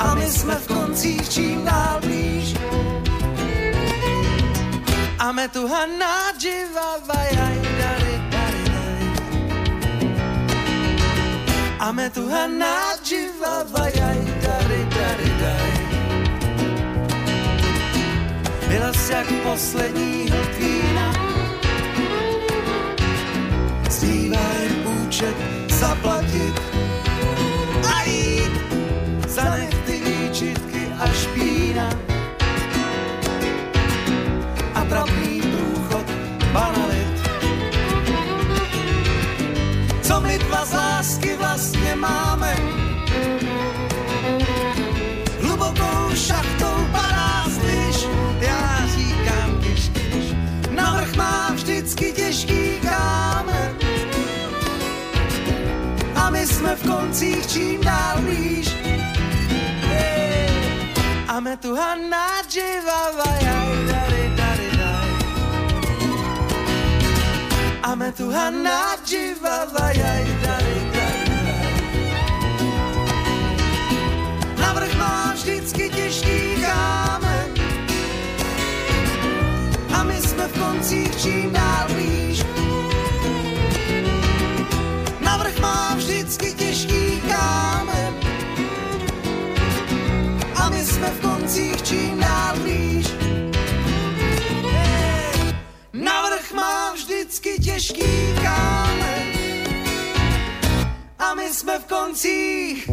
A my jsme v koncích čím dál blíž A me tu hana dživa vajaj dary, dary, dary. A me tu hana dživa vajaj dary, dary, dary. Byla jsi jak poslední hlk vína Zbývá jen účet zaplatit koncích čím dál blíž. Hey. A me tu hana dživa vajaj dary, dary, daj A me tu hana dživa vajaj dary, dary, daj Navrch má vždycky těžký kámen. A my jsme v koncích čím dál blíž. Navrch má vždycky kámen A my jsme v koncích čím dál blíž. Navrch má vždycky těžký kámen A my jsme v koncích